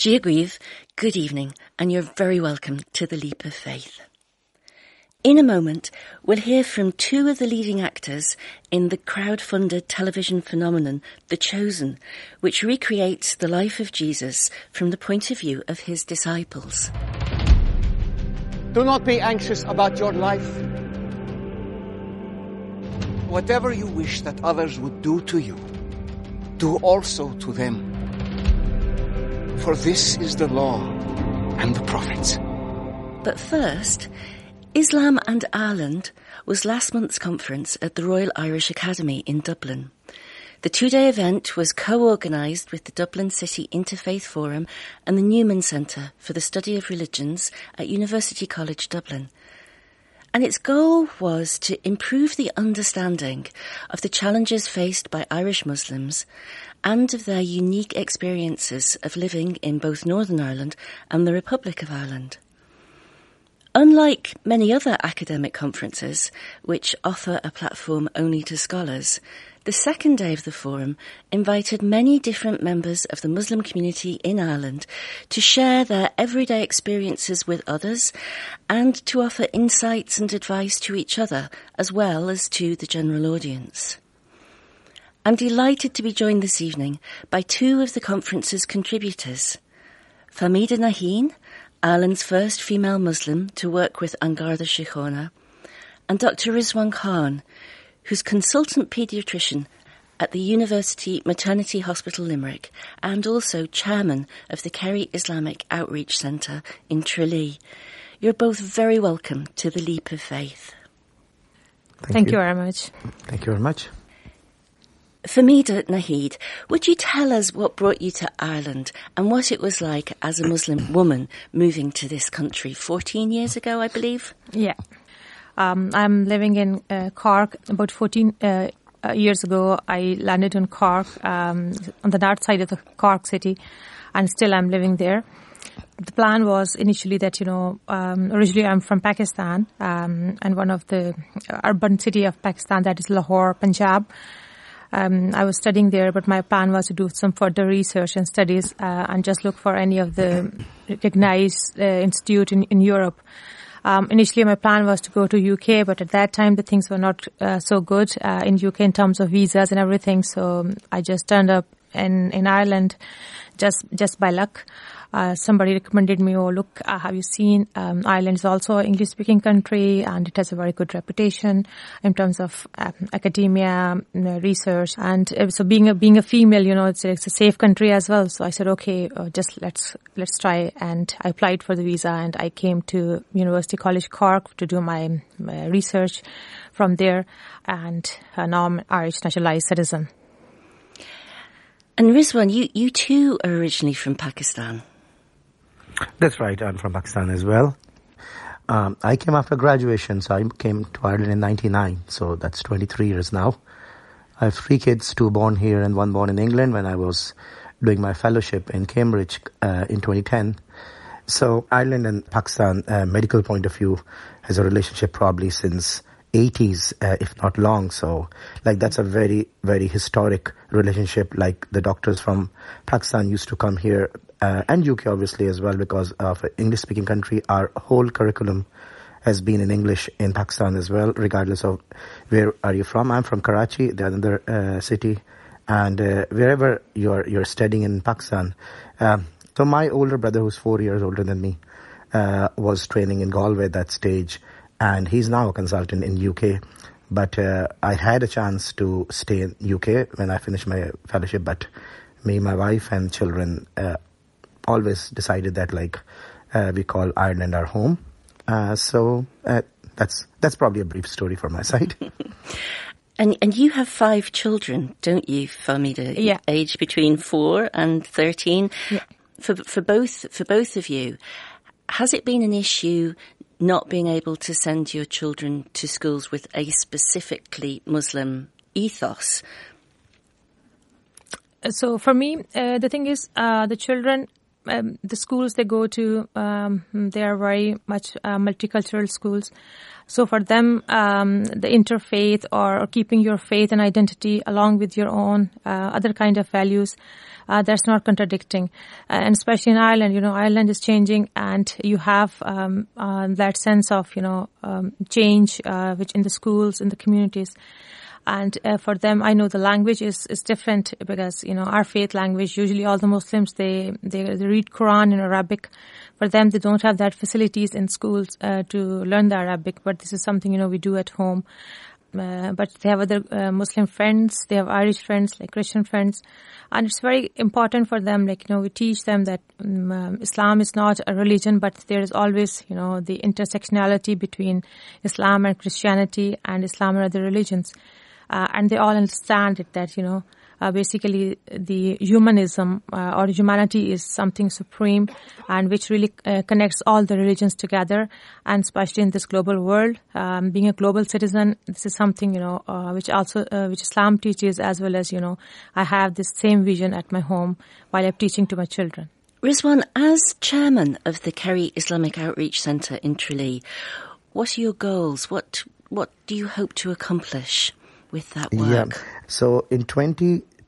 Giagriv, good evening, and you're very welcome to the Leap of Faith. In a moment, we'll hear from two of the leading actors in the crowd-funded television phenomenon The Chosen, which recreates the life of Jesus from the point of view of his disciples. Do not be anxious about your life. Whatever you wish that others would do to you, do also to them. For this is the law and the prophets. But first, Islam and Ireland was last month's conference at the Royal Irish Academy in Dublin. The two-day event was co-organised with the Dublin City Interfaith Forum and the Newman Centre for the Study of Religions at University College Dublin. And its goal was to improve the understanding of the challenges faced by Irish Muslims and of their unique experiences of living in both Northern Ireland and the Republic of Ireland. Unlike many other academic conferences, which offer a platform only to scholars, the second day of the forum invited many different members of the Muslim community in Ireland to share their everyday experiences with others and to offer insights and advice to each other as well as to the general audience. I'm delighted to be joined this evening by two of the conference's contributors. Fahmeeda Naheed, Ireland's first female Muslim to work with An Garda Síochána, and Dr. Rizwan Khan, who's consultant paediatrician at the University Maternity Hospital Limerick and also chairman of the Kerry Islamic Outreach Centre in Tralee. You're both very welcome to the Leap of Faith. Thank, Thank you. you very much. Thank you very much. Fahmeeda Naheed, would you tell us what brought you to Ireland and what it was like as a Muslim woman moving to this country 14 years ago, I believe? Yeah. Um, I'm living in uh, Cork. About 14 uh, uh, years ago, I landed in Cork, um, on the north side of the Cork city, and still I'm living there. The plan was initially that, you know, um, originally I'm from Pakistan, um, and one of the urban city of Pakistan, that is Lahore, Punjab. Um, I was studying there, but my plan was to do some further research and studies uh, and just look for any of the recognized uh, institute in, in Europe. Um, initially, my plan was to go to UK, but at that time the things were not uh, so good uh, in UK in terms of visas and everything. So um, I just turned up in in Ireland just just by luck uh, somebody recommended me, oh, look, uh, have you seen um, Ireland is also an English speaking country and it has a very good reputation in terms of um, academia, you know, research. And uh, so being a, being a female, you know, it's, it's a safe country as well. So I said, okay, uh, just let's, let's try. And I applied for the visa and I came to University College Cork to do my, my research from there. And uh, now I'm an Irish naturalized citizen. And Rizwan, you, you too are originally from Pakistan. That's right. I'm from Pakistan as well. Um, I came after graduation, so I came to Ireland in '99. So that's 23 years now. I have three kids, two born here and one born in England when I was doing my fellowship in Cambridge uh, in 2010. So Ireland and Pakistan, uh, medical point of view, has a relationship probably since 80s, uh, if not long. So, like, that's a very, very historic relationship. Like, the doctors from Pakistan used to come here uh, and UK obviously as well because of English speaking country. Our whole curriculum has been in English in Pakistan as well, regardless of where are you from. I'm from Karachi, the other uh, city, and uh, wherever you're you're studying in Pakistan. Um, so my older brother, who's four years older than me, uh, was training in Galway at that stage, and he's now a consultant in UK. But uh, I had a chance to stay in UK when I finished my fellowship, but me, my wife, and children uh, always decided that like uh, we call Ireland our home. Uh, so uh, that's that's probably a brief story from my side. and and you have five children, don't you, Fahmeeda? Yeah. Age between four and thirteen. Yeah. For for both for both of you, has it been an issue not being able to send your children to schools with a specifically Muslim ethos? So for me, uh, the thing is, uh, the children um, the schools they go to, um, they are very much uh, multicultural schools. So for them, um, the interfaith or, or, keeping your faith and identity along with your own uh, other kind of values, uh, that's not contradicting. Uh, and especially in Ireland, you know, Ireland is changing, and you have um, uh, that sense of you know um, change, uh, which in the schools, in the communities. And uh, for them i know the language is, is different because you know our faith language usually all the muslims they they, they read quran in arabic. For them they don't have that facilities in schools uh, to learn the arabic but this is something you know we do at home uh, but they have other uh, Muslim friends, they have Irish friends, like Christian friends, and it's very important for them. Like you know, we teach them that um, Islam is not a religion, but there is always you know the intersectionality between Islam and Christianity and Islam and other religions uh, and they all understand it that you know uh, basically the humanism uh, or humanity is something supreme and which really uh, connects all the religions together and especially in this global world um, being a global citizen this is something you know uh, which also uh, which islam teaches as well as you know i have this same vision at my home while i'm teaching to my children Rizwan, as chairman of the Kerry Islamic Outreach Centre in Tralee, what are your goals? What what do you hope to accomplish? with that work? Yeah. So in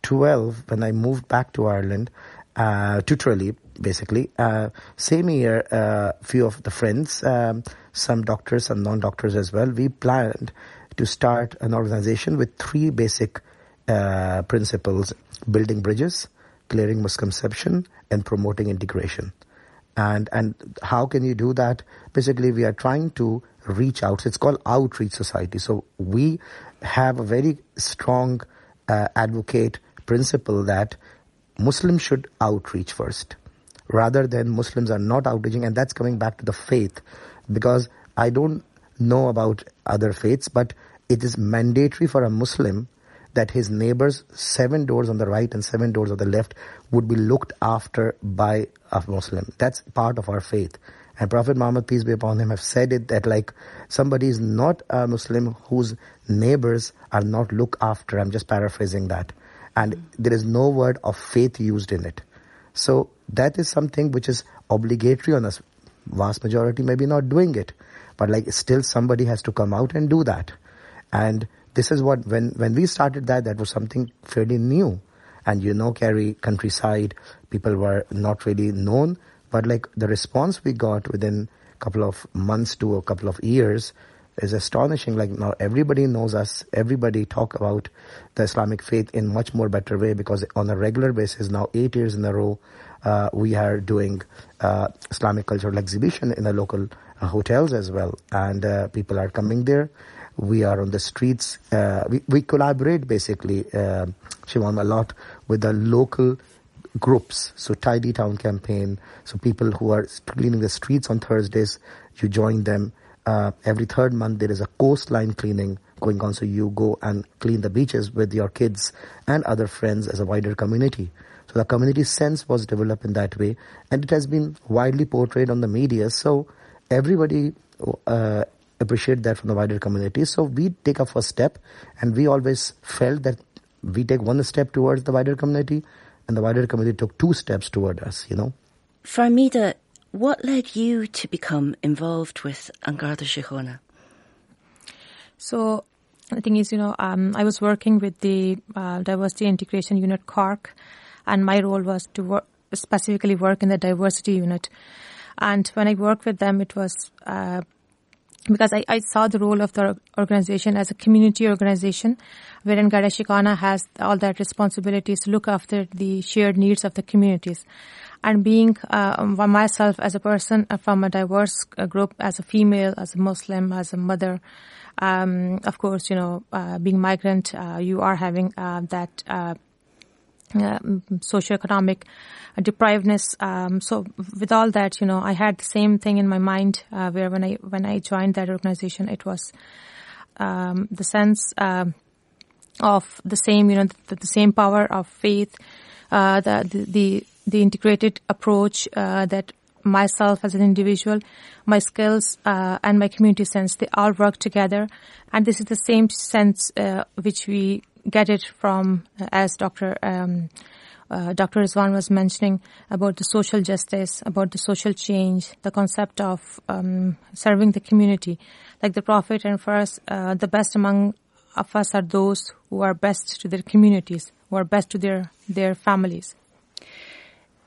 2012, when I moved back to Ireland, uh, to Tralee, basically, uh, same year, a uh, few of the friends, um, some doctors, some non-doctors as well, we planned to start an organization with three basic uh, principles: building bridges, clearing misconception, and promoting integration. And and how can you do that? Basically, we are trying to reach out. It's called outreach society. So we have a very strong uh, advocate principle that Muslims should outreach first rather than Muslims are not outreaching and that's coming back to the faith because I don't know about other faiths but it is mandatory for a Muslim that his neighbors seven doors on the right and seven doors on the left would be looked after by a Muslim. That's part of our faith. And Prophet Muhammad, peace be upon him, have said it that like somebody is not a Muslim whose neighbors are not looked after. I'm just paraphrasing that. And there is no word of faith used in it. So that is something which is obligatory on us. Vast majority maybe not doing it. But like still somebody has to come out and do that. And this is what when when we started that that was something fairly new and you know Kerry countryside people were not really known but like the response we got within a couple of months to a couple of years is astonishing. Like now everybody knows us. Everybody talk about the Islamic faith in much more better way because on a regular basis now eight years in a row, uh, we are doing uh, Islamic cultural exhibition in the local uh, hotels as well, and uh, people are coming there. We are on the streets. Uh, we, we collaborate basically, uh, Siobhan, a lot with the local groups. So Tidy Town campaign. So people who are cleaning the streets on Thursdays, you join them. Uh, every third month there is a coastline cleaning going on. So you go and clean the beaches with your kids and other friends as a wider community. So the community sense was developed in that way, and it has been widely portrayed on the media. So everybody uh, appreciate that from the wider community. So we take a first step, and we always felt that we take one step towards the wider community, and the wider community took two steps toward us, you know. Fahmeeda, what led you to become involved with An Garda Síochána? So the thing is, you know, um, I was working with the uh, Diversity Integration Unit Cork, and my role was to work, specifically work in the diversity unit. And when I worked with them, it was uh, because I, I, saw the role of the organization as a community organization, wherein Garda Síochána has all that responsibilities to look after the shared needs of the communities. And being uh, myself as a person from a diverse uh, group, as a female, as a Muslim, as a mother, um, of course, you know, uh, being migrant, uh, you are having uh, that uh, socioeconomic deprivedness. Um, so with all that, you know, I had the same thing in my mind uh, where when I when I joined that organization, it was um, the sense uh, of the same, you know, the, the same power of faith, uh, the, the, the the integrated approach uh, that myself as an individual, my skills uh, and my community sense, they all work together, and this is the same sense uh, which we get it from as Dr. Um, uh, Dr. Rizwan was mentioning about the social justice, about the social change, the concept of um, serving the community. Like the Prophet and for us, uh, the best among of us are those who are best to their communities, who are best to their, their families.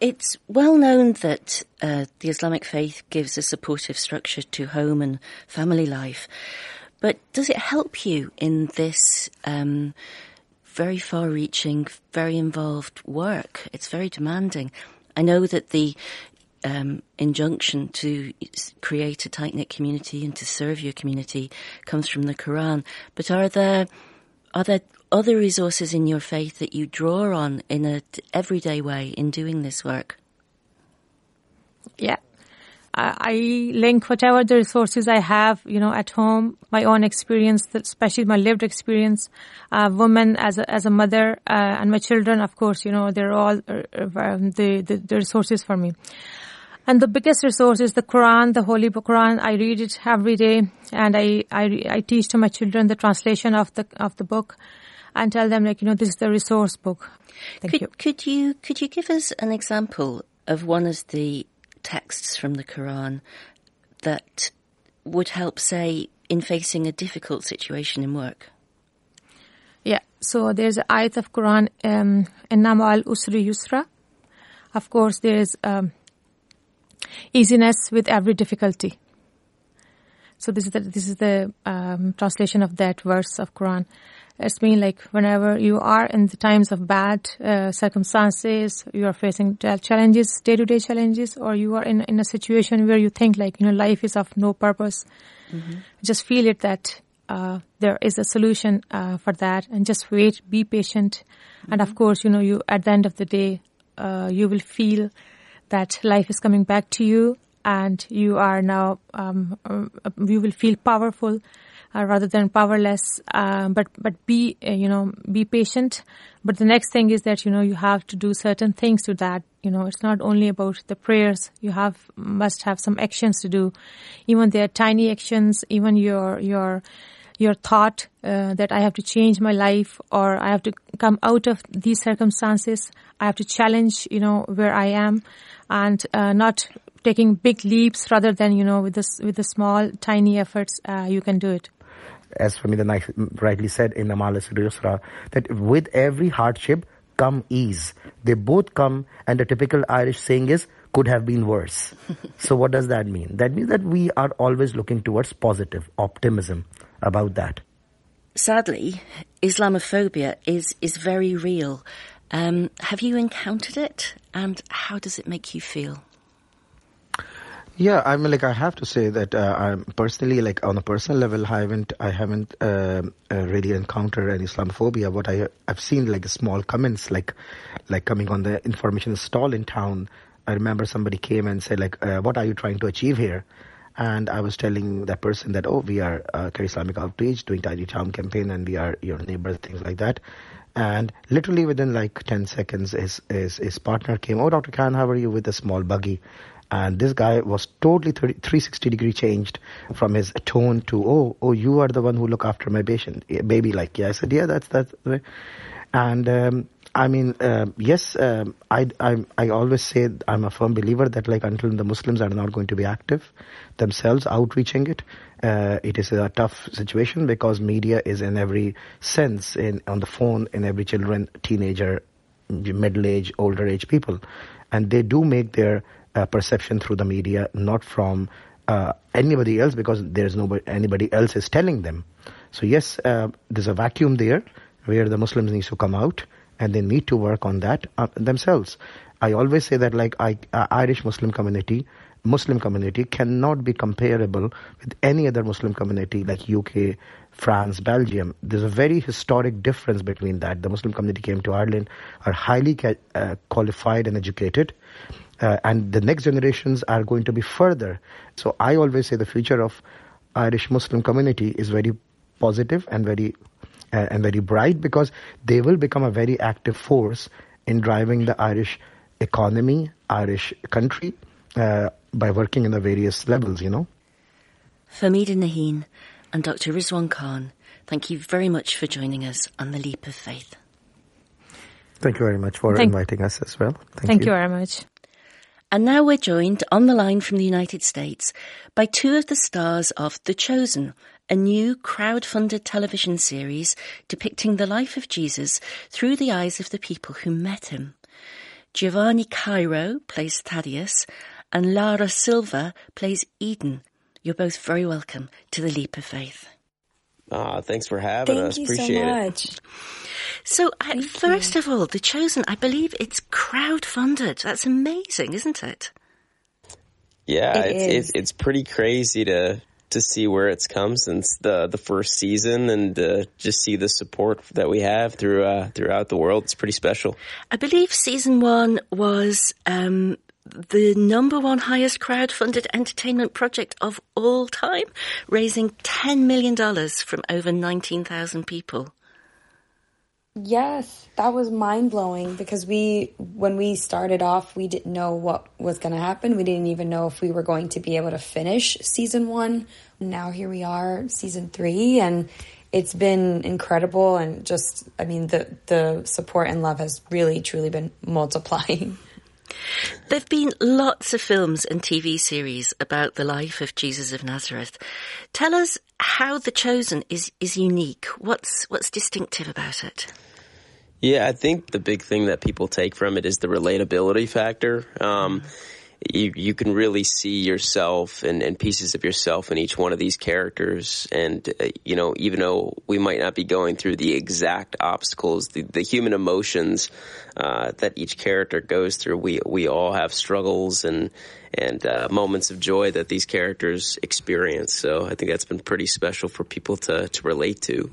It's well known that uh, the Islamic faith gives a supportive structure to home and family life, but does it help you in this um, very far-reaching, very involved work? It's very demanding. I know that the um, injunction to create a tight-knit community and to serve your community comes from the Quran, but are there are there other resources in your faith that you draw on in an everyday way in doing this work? Yeah. I link whatever the resources I have, you know, at home, my own experience, especially my lived experience, uh, woman as a, as a mother, uh, and my children, of course, you know, they're all uh, um, the, the, the resources for me. And the biggest resource is the Quran, the Holy Book Quran. I read it every day, and I, I, I teach to my children the translation of the of the book and tell them like, you know, this is the resource book. Thank could, you. Could you, could you give us an example of one of the texts from the Quran that would help, say, in facing a difficult situation in work? Yeah, so there's an ayat of Quran, um, al usri yusra. Of course, there is um, easiness with every difficulty. So this is the, this is the um, translation of that verse of Quran. It's mean like whenever you are in the times of bad uh, circumstances, you are facing challenges, day-to-day challenges, or you are in in a situation where you think like you know life is of no purpose. Mm-hmm. Just feel it that uh, there is a solution uh, for that, and just wait, be patient, mm-hmm. and of mm-hmm. course you know you at the end of the day uh, you will feel that life is coming back to you, and you are now um, uh, you will feel powerful uh, rather than powerless. Uh, but but be uh, you know be patient. But the next thing is that you know you have to do certain things to that. You know it's not only about the prayers. You have must have some actions to do. Even there are tiny actions. Even your your your thought uh, that I have to change my life or I have to come out of these circumstances. I have to challenge, you know, where I am and uh, not taking big leaps rather than, you know, with this, with the small, tiny efforts, uh, you can do it as Fahmeeda rightly said in Amal Yusra, that with every hardship come ease. They both come, and the typical Irish saying is, could have been worse. so what does that mean? That means that we are always looking towards positive optimism about that. Sadly, Islamophobia is, is very real. Um, have you encountered it, and how does it make you feel? Yeah, I mean, like I have to say that uh, I'm personally, like on a personal level, I haven't, I haven't uh, uh, really encountered any Islamophobia. What I I've seen like small comments, like like coming on the information stall in town. I remember somebody came and said like, uh, "What are you trying to achieve here?" And I was telling that person that, "Oh, we are uh, Islamic Outreach doing Tidy Town campaign, and we are your neighbors, things like that." And literally within like 10 seconds, his, his, his partner came, Oh, Dr. Khan, how are you with a small buggy? And this guy was totally 30, 360 degree changed from his tone to oh oh you are the one who look after my patient. Baby like yeah. I said yeah that's that's and um, I mean, uh, yes, um, I, I, I always say I'm a firm believer that like until the Muslims are not going to be active themselves, outreaching it, uh, it is a tough situation because media is in every sense in on the phone in every children, teenager, middle age, older age people, and they do make their uh, perception through the media, not from uh, anybody else because there's nobody anybody else is telling them. So yes, uh, there's a vacuum there where the Muslims need to come out and they need to work on that uh, themselves. I always say that like I, uh, Irish Muslim community, Muslim community cannot be comparable with any other Muslim community like UK, France, Belgium. There's a very historic difference between that. The Muslim community came to Ireland, are highly uh, qualified and educated, uh, and the next generations are going to be further. So I always say the future of Irish Muslim community is very positive and very uh, and very bright because they will become a very active force in driving the Irish economy, Irish country uh, by working in the various levels. You know. Fahmeeda Naheed and Dr. Rizwan Khan, thank you very much for joining us on the Leap of Faith. Thank you very much for Thank- inviting us as well. Thank, Thank you very much. And now we're joined on the line from the United States by two of the stars of The Chosen, a new crowd-funded television series depicting the life of Jesus through the eyes of the people who met him. Giavani Cairo plays Thaddeus and Lara Silva plays Eden. You're both very welcome to the Leap of Faith. Ah, thanks for having Thank us. you Appreciate so it. much. So, uh, first of all, The Chosen, I believe it's crowd-funded. That's amazing, isn't it? Yeah, It it's, is. it's it's pretty crazy to to see where it's come since the the first season and uh, just see the support that we have through uh, throughout the world. It's pretty special. I believe season one was um, the number one highest crowd-funded entertainment project of all time, raising $10 million from over 19,000 people. Yes, that was mind blowing because we, when we started off, we didn't know what was going to happen. We didn't even know if we were going to be able to finish season one. Now here we are, season three, and it's been incredible. And just, I mean, the the support and love has really, truly been multiplying. There have been lots of films and TV series about the life of Jesus of Nazareth. Tell us how The Chosen is, is unique. What's, what's distinctive about it? Yeah, I think the big thing that people take from it is the relatability factor. Um, you you can really see yourself and, and pieces of yourself in each one of these characters, and uh, you know even though we might not be going through the exact obstacles, the, the human emotions uh, that each character goes through, we we all have struggles and and uh, moments of joy that these characters experience. So I think that's been pretty special for people to to relate to.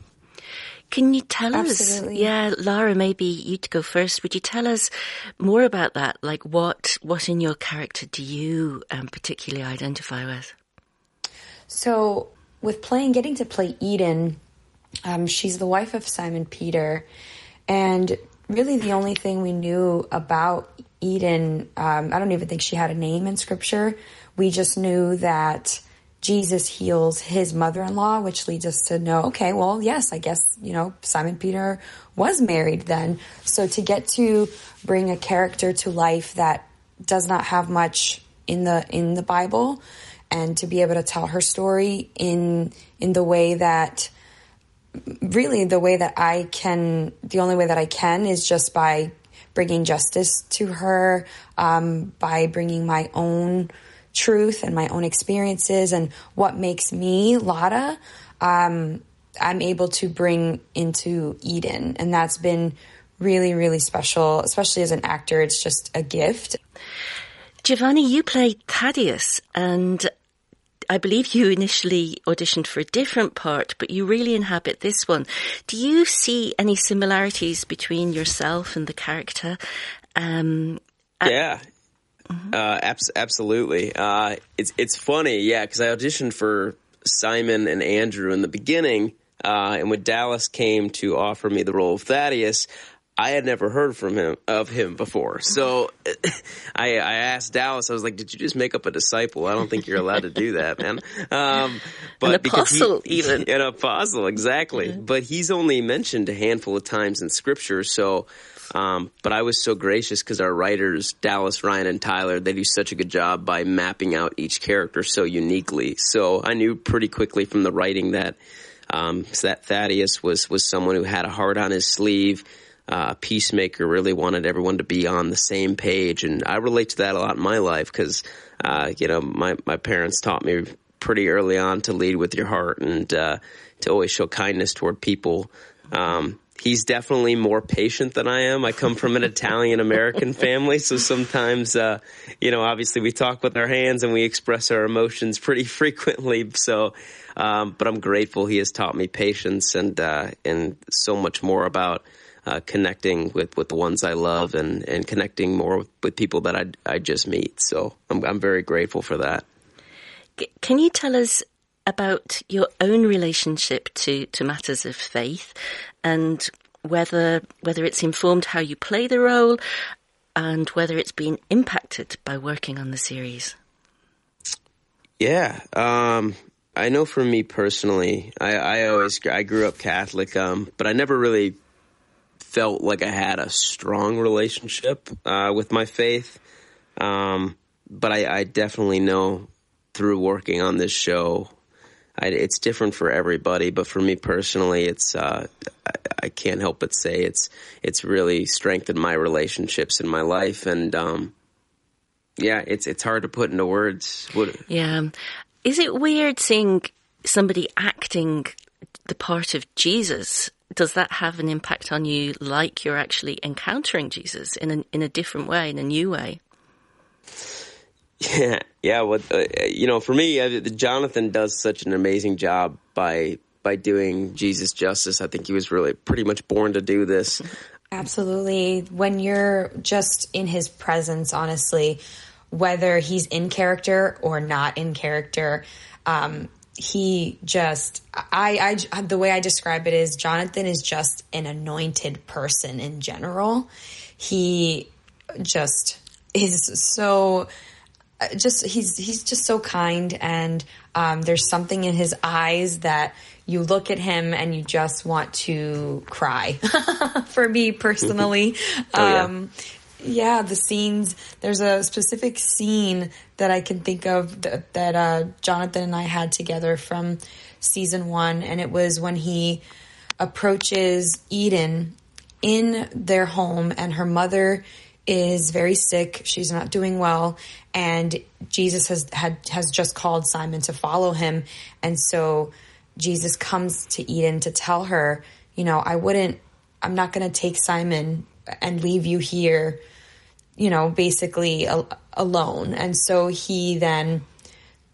Can you tell Absolutely. us? Yeah, Lara, maybe you'd go first. Would you tell us more about that? Like, what what in your character do you um, particularly identify with? So, with playing, getting to play Eden, um, she's the wife of Simon Peter. And really, the only thing we knew about Eden, um, I don't even think she had a name in scripture. We just knew that Jesus heals his mother in law, which leads us to know, okay, well, yes, I guess, you know, Simon Peter was married then. So, to get to bring a character to life that does not have much in the in the Bible and to be able to tell her story in in the way that really the way that I can the only way that I can is just by bringing justice to her um, by bringing my own truth and my own experiences and what makes me Lara um, I'm able to bring into Eden and that's been really really special especially as an actor it's just a gift Giavani, you played Thaddeus, and I believe you initially auditioned for a different part, but you really inhabit this one. Do you see any similarities between yourself and the character? Um, Yeah. Uh, abs- absolutely. Uh, it's it's funny, yeah, because I auditioned for Simon and Andrew in the beginning, uh, and when Dallas came to offer me the role of Thaddeus, I had never heard from him of him before. So I, I asked Dallas, I was like, "Did you just make up a disciple? I don't think you're allowed to do that, man." Um, but An because he- apostle, even. an apostle, exactly. But he's only mentioned a handful of times in scripture, so. Um, but I was so gracious because our writers, Dallas, Ryan, and Tyler, they do such a good job by mapping out each character so uniquely. So I knew pretty quickly from the writing that um, that Thaddeus was was someone who had a heart on his sleeve. Uh, peacemaker really wanted everyone to be on the same page, and I relate to that a lot in my life because uh, you know my my parents taught me pretty early on to lead with your heart and uh, to always show kindness toward people. Um, he's definitely more patient than I am. I come from an Italian American family, so sometimes, uh, you know, obviously we talk with our hands and we express our emotions pretty frequently. So, um, but I'm grateful he has taught me patience and uh, and so much more about. Uh, connecting with, with the ones I love and, and connecting more with, with people that I, I just meet. So I'm, I'm very grateful for that. can you tell us about your own relationship to, to matters of faith and whether whether it's informed how you play the role and whether it's been impacted by working on the series? Yeah, um, I know for me personally, I, I always I grew up Catholic, um, but I never really felt like I had a strong relationship uh, with my faith. Um, but I, I, definitely know through working on this show, I, it's different for everybody. But for me personally, it's uh, I, I, can't help but say it's it's really strengthened my relationships in my life, and um, yeah, it's it's hard to put into words. What, yeah, is it weird seeing somebody acting the part of Jesus does that have an impact on you like you're actually encountering Jesus in a, in a different way, in a new way? Yeah, yeah. What uh, you know, for me, uh, Jonathan does such an amazing job by by doing Jesus justice. I think he was really pretty much born to do this. Absolutely. When you're just in his presence, honestly, whether he's in character or not in character, um, he just I, I the way I describe it is Jonathan is just an anointed person in general. He just is so just he's he's just so kind and um, there's something in his eyes that you look at him and you just want to cry for me personally oh, yeah. um, yeah, the scenes. There's a specific scene that I can think of that, that uh, Jonathan and I had together from season one, and it was when he approaches Eden in their home, and her mother is very sick. She's not doing well, and Jesus has had has just called Simon to follow him, and so Jesus comes to Eden to tell her, you know, I wouldn't. I'm not going to take Simon and leave you here you know, basically alone. And so he then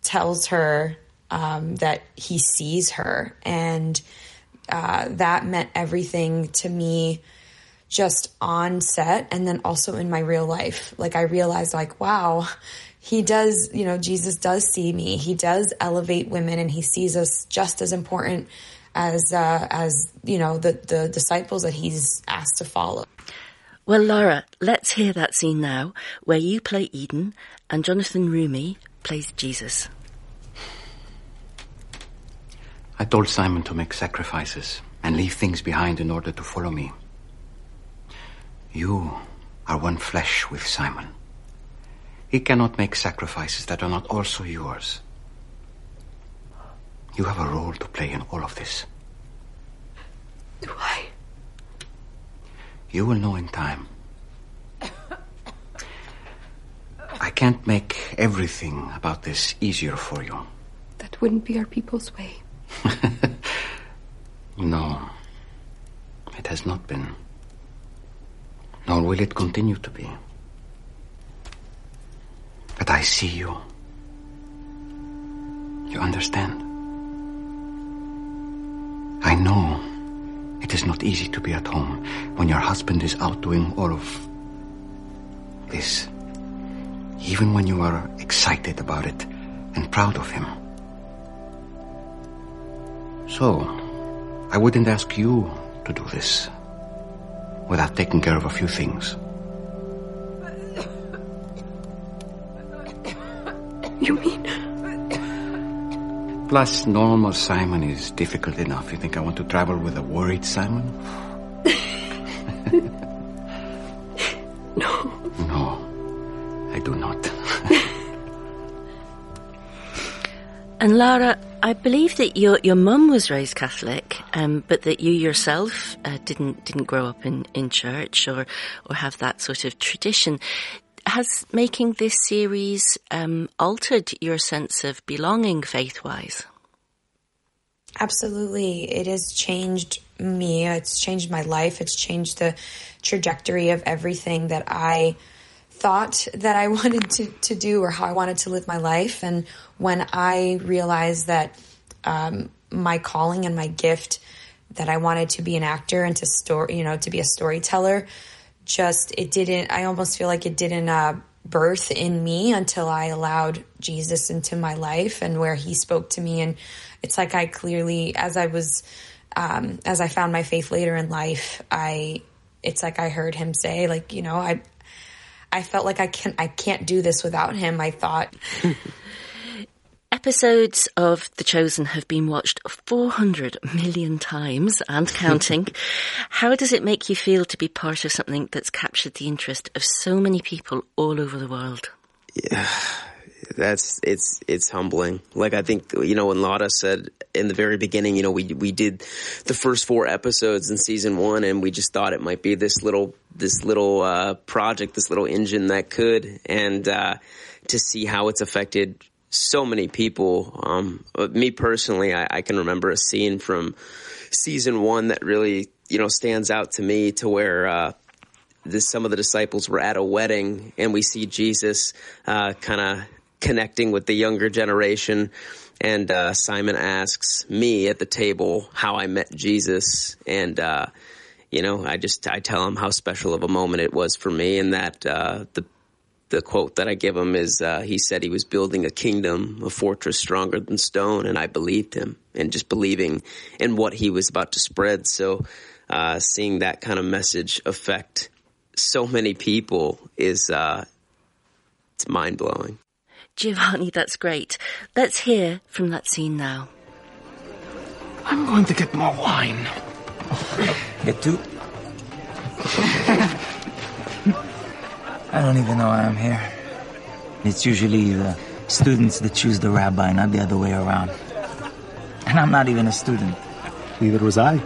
tells her um, that he sees her. And uh, that meant everything to me just on set and then also in my real life. Like I realized like, wow, he does, you know, Jesus does see me. He does elevate women and he sees us just as important as, uh, as, you know, the, the disciples that he's asked to follow. Well, Laura, let's hear that scene now where you play Eden and Jonathan Roumie plays Jesus. I told Simon to make sacrifices and leave things behind in order to follow me. You are one flesh with Simon. He cannot make sacrifices that are not also yours. You have a role to play in all of this. Do I? You will know in time. I can't make everything about this easier for you. That wouldn't be our people's way. no. It has not been. Nor will it continue to be. But I see you. You understand? I know it is not easy to be at home when your husband is out doing all of this. Even when you are excited about it and proud of him. So, I wouldn't ask you to do this without taking care of a few things. You mean? Plus, normal Simon is difficult enough. You think I want to travel with a worried Simon? no. No, I do not. and Lara, I believe that your your mum was raised Catholic, um, but that you yourself uh, didn't didn't grow up in, in church or or have that sort of tradition has making this series um, altered your sense of belonging faith wise? Absolutely. It has changed me. It's changed my life. It's changed the trajectory of everything that I thought that I wanted to, to do or how I wanted to live my life. And when I realized that um, my calling and my gift, that I wanted to be an actor and to story, you know, to be a storyteller, just it didn't i almost feel like it didn't uh, birth in me until i allowed jesus into my life and where he spoke to me. And it's like i clearly as i was um, as i found my faith later in life i it's like i heard him say like you know i i felt like i can't i can't do this without him i thought Episodes of The Chosen have been watched 400 million times and counting. How does it make you feel to be part of something that's captured the interest of so many people all over the world? Yeah, that's it's it's humbling. Like I think you know when Lara said in the very beginning, you know we we did the first four episodes in season one, and we just thought it might be this little this little uh, project, this little engine that could, and uh, to see how it's affected so many people. Um, me personally, I, I can remember a scene from season one that really you know stands out to me to where. Uh, this, some of the disciples were at a wedding, and we see Jesus uh, kind of connecting with the younger generation. And uh, Simon asks me at the table how I met Jesus, and uh, you know, I just I tell him how special of a moment it was for me, and that uh, the the quote that I give him is uh, he said he was building a kingdom, a fortress stronger than stone, and I believed him, and just believing in what he was about to spread. So, uh, seeing that kind of message affect so many people is uh, it's mind blowing. Giavani, that's great. Let's hear from that scene now. I'm going to get more wine. Get two? I don't even know why I'm here. It's usually the students that choose the rabbi, not the other way around. And I'm not even a student. Neither was I.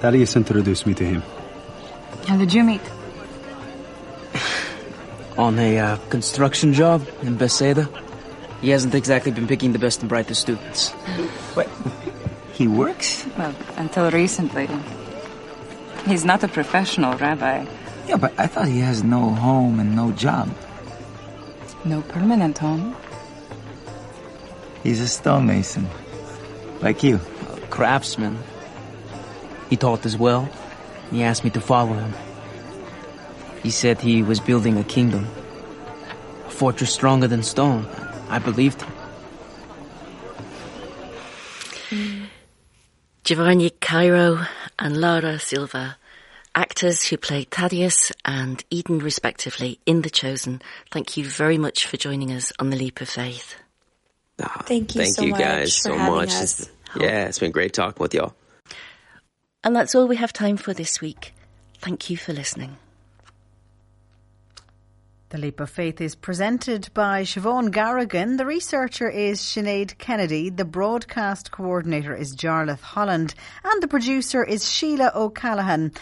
Thaddeus introduced me to him. How did you meet? on a uh, construction job in Bethsaida. He hasn't exactly been picking the best and brightest students. What? He works? Well, until recently. He's not a professional rabbi. Yeah, but I thought he has no home and no job. No permanent home. He's a stonemason. Like you. A craftsman. He taught as well. He asked me to follow him. He said he was building a kingdom. A fortress stronger than stone. I believed him. Giavani Cairo and Laura Silva, actors who played Thaddeus and Eden respectively in The Chosen, thank you very much for joining us on The Leap of Faith. Oh, thank you thank so you much guys so much. Us. Yeah, it's been great talking with y'all. And that's all we have time for this week. Thank you for listening. The Leap of Faith is presented by Siobhan Garrigan. The researcher is Sinead Kennedy. The broadcast coordinator is Jarlath Holland. And the producer is Sheila O'Callaghan.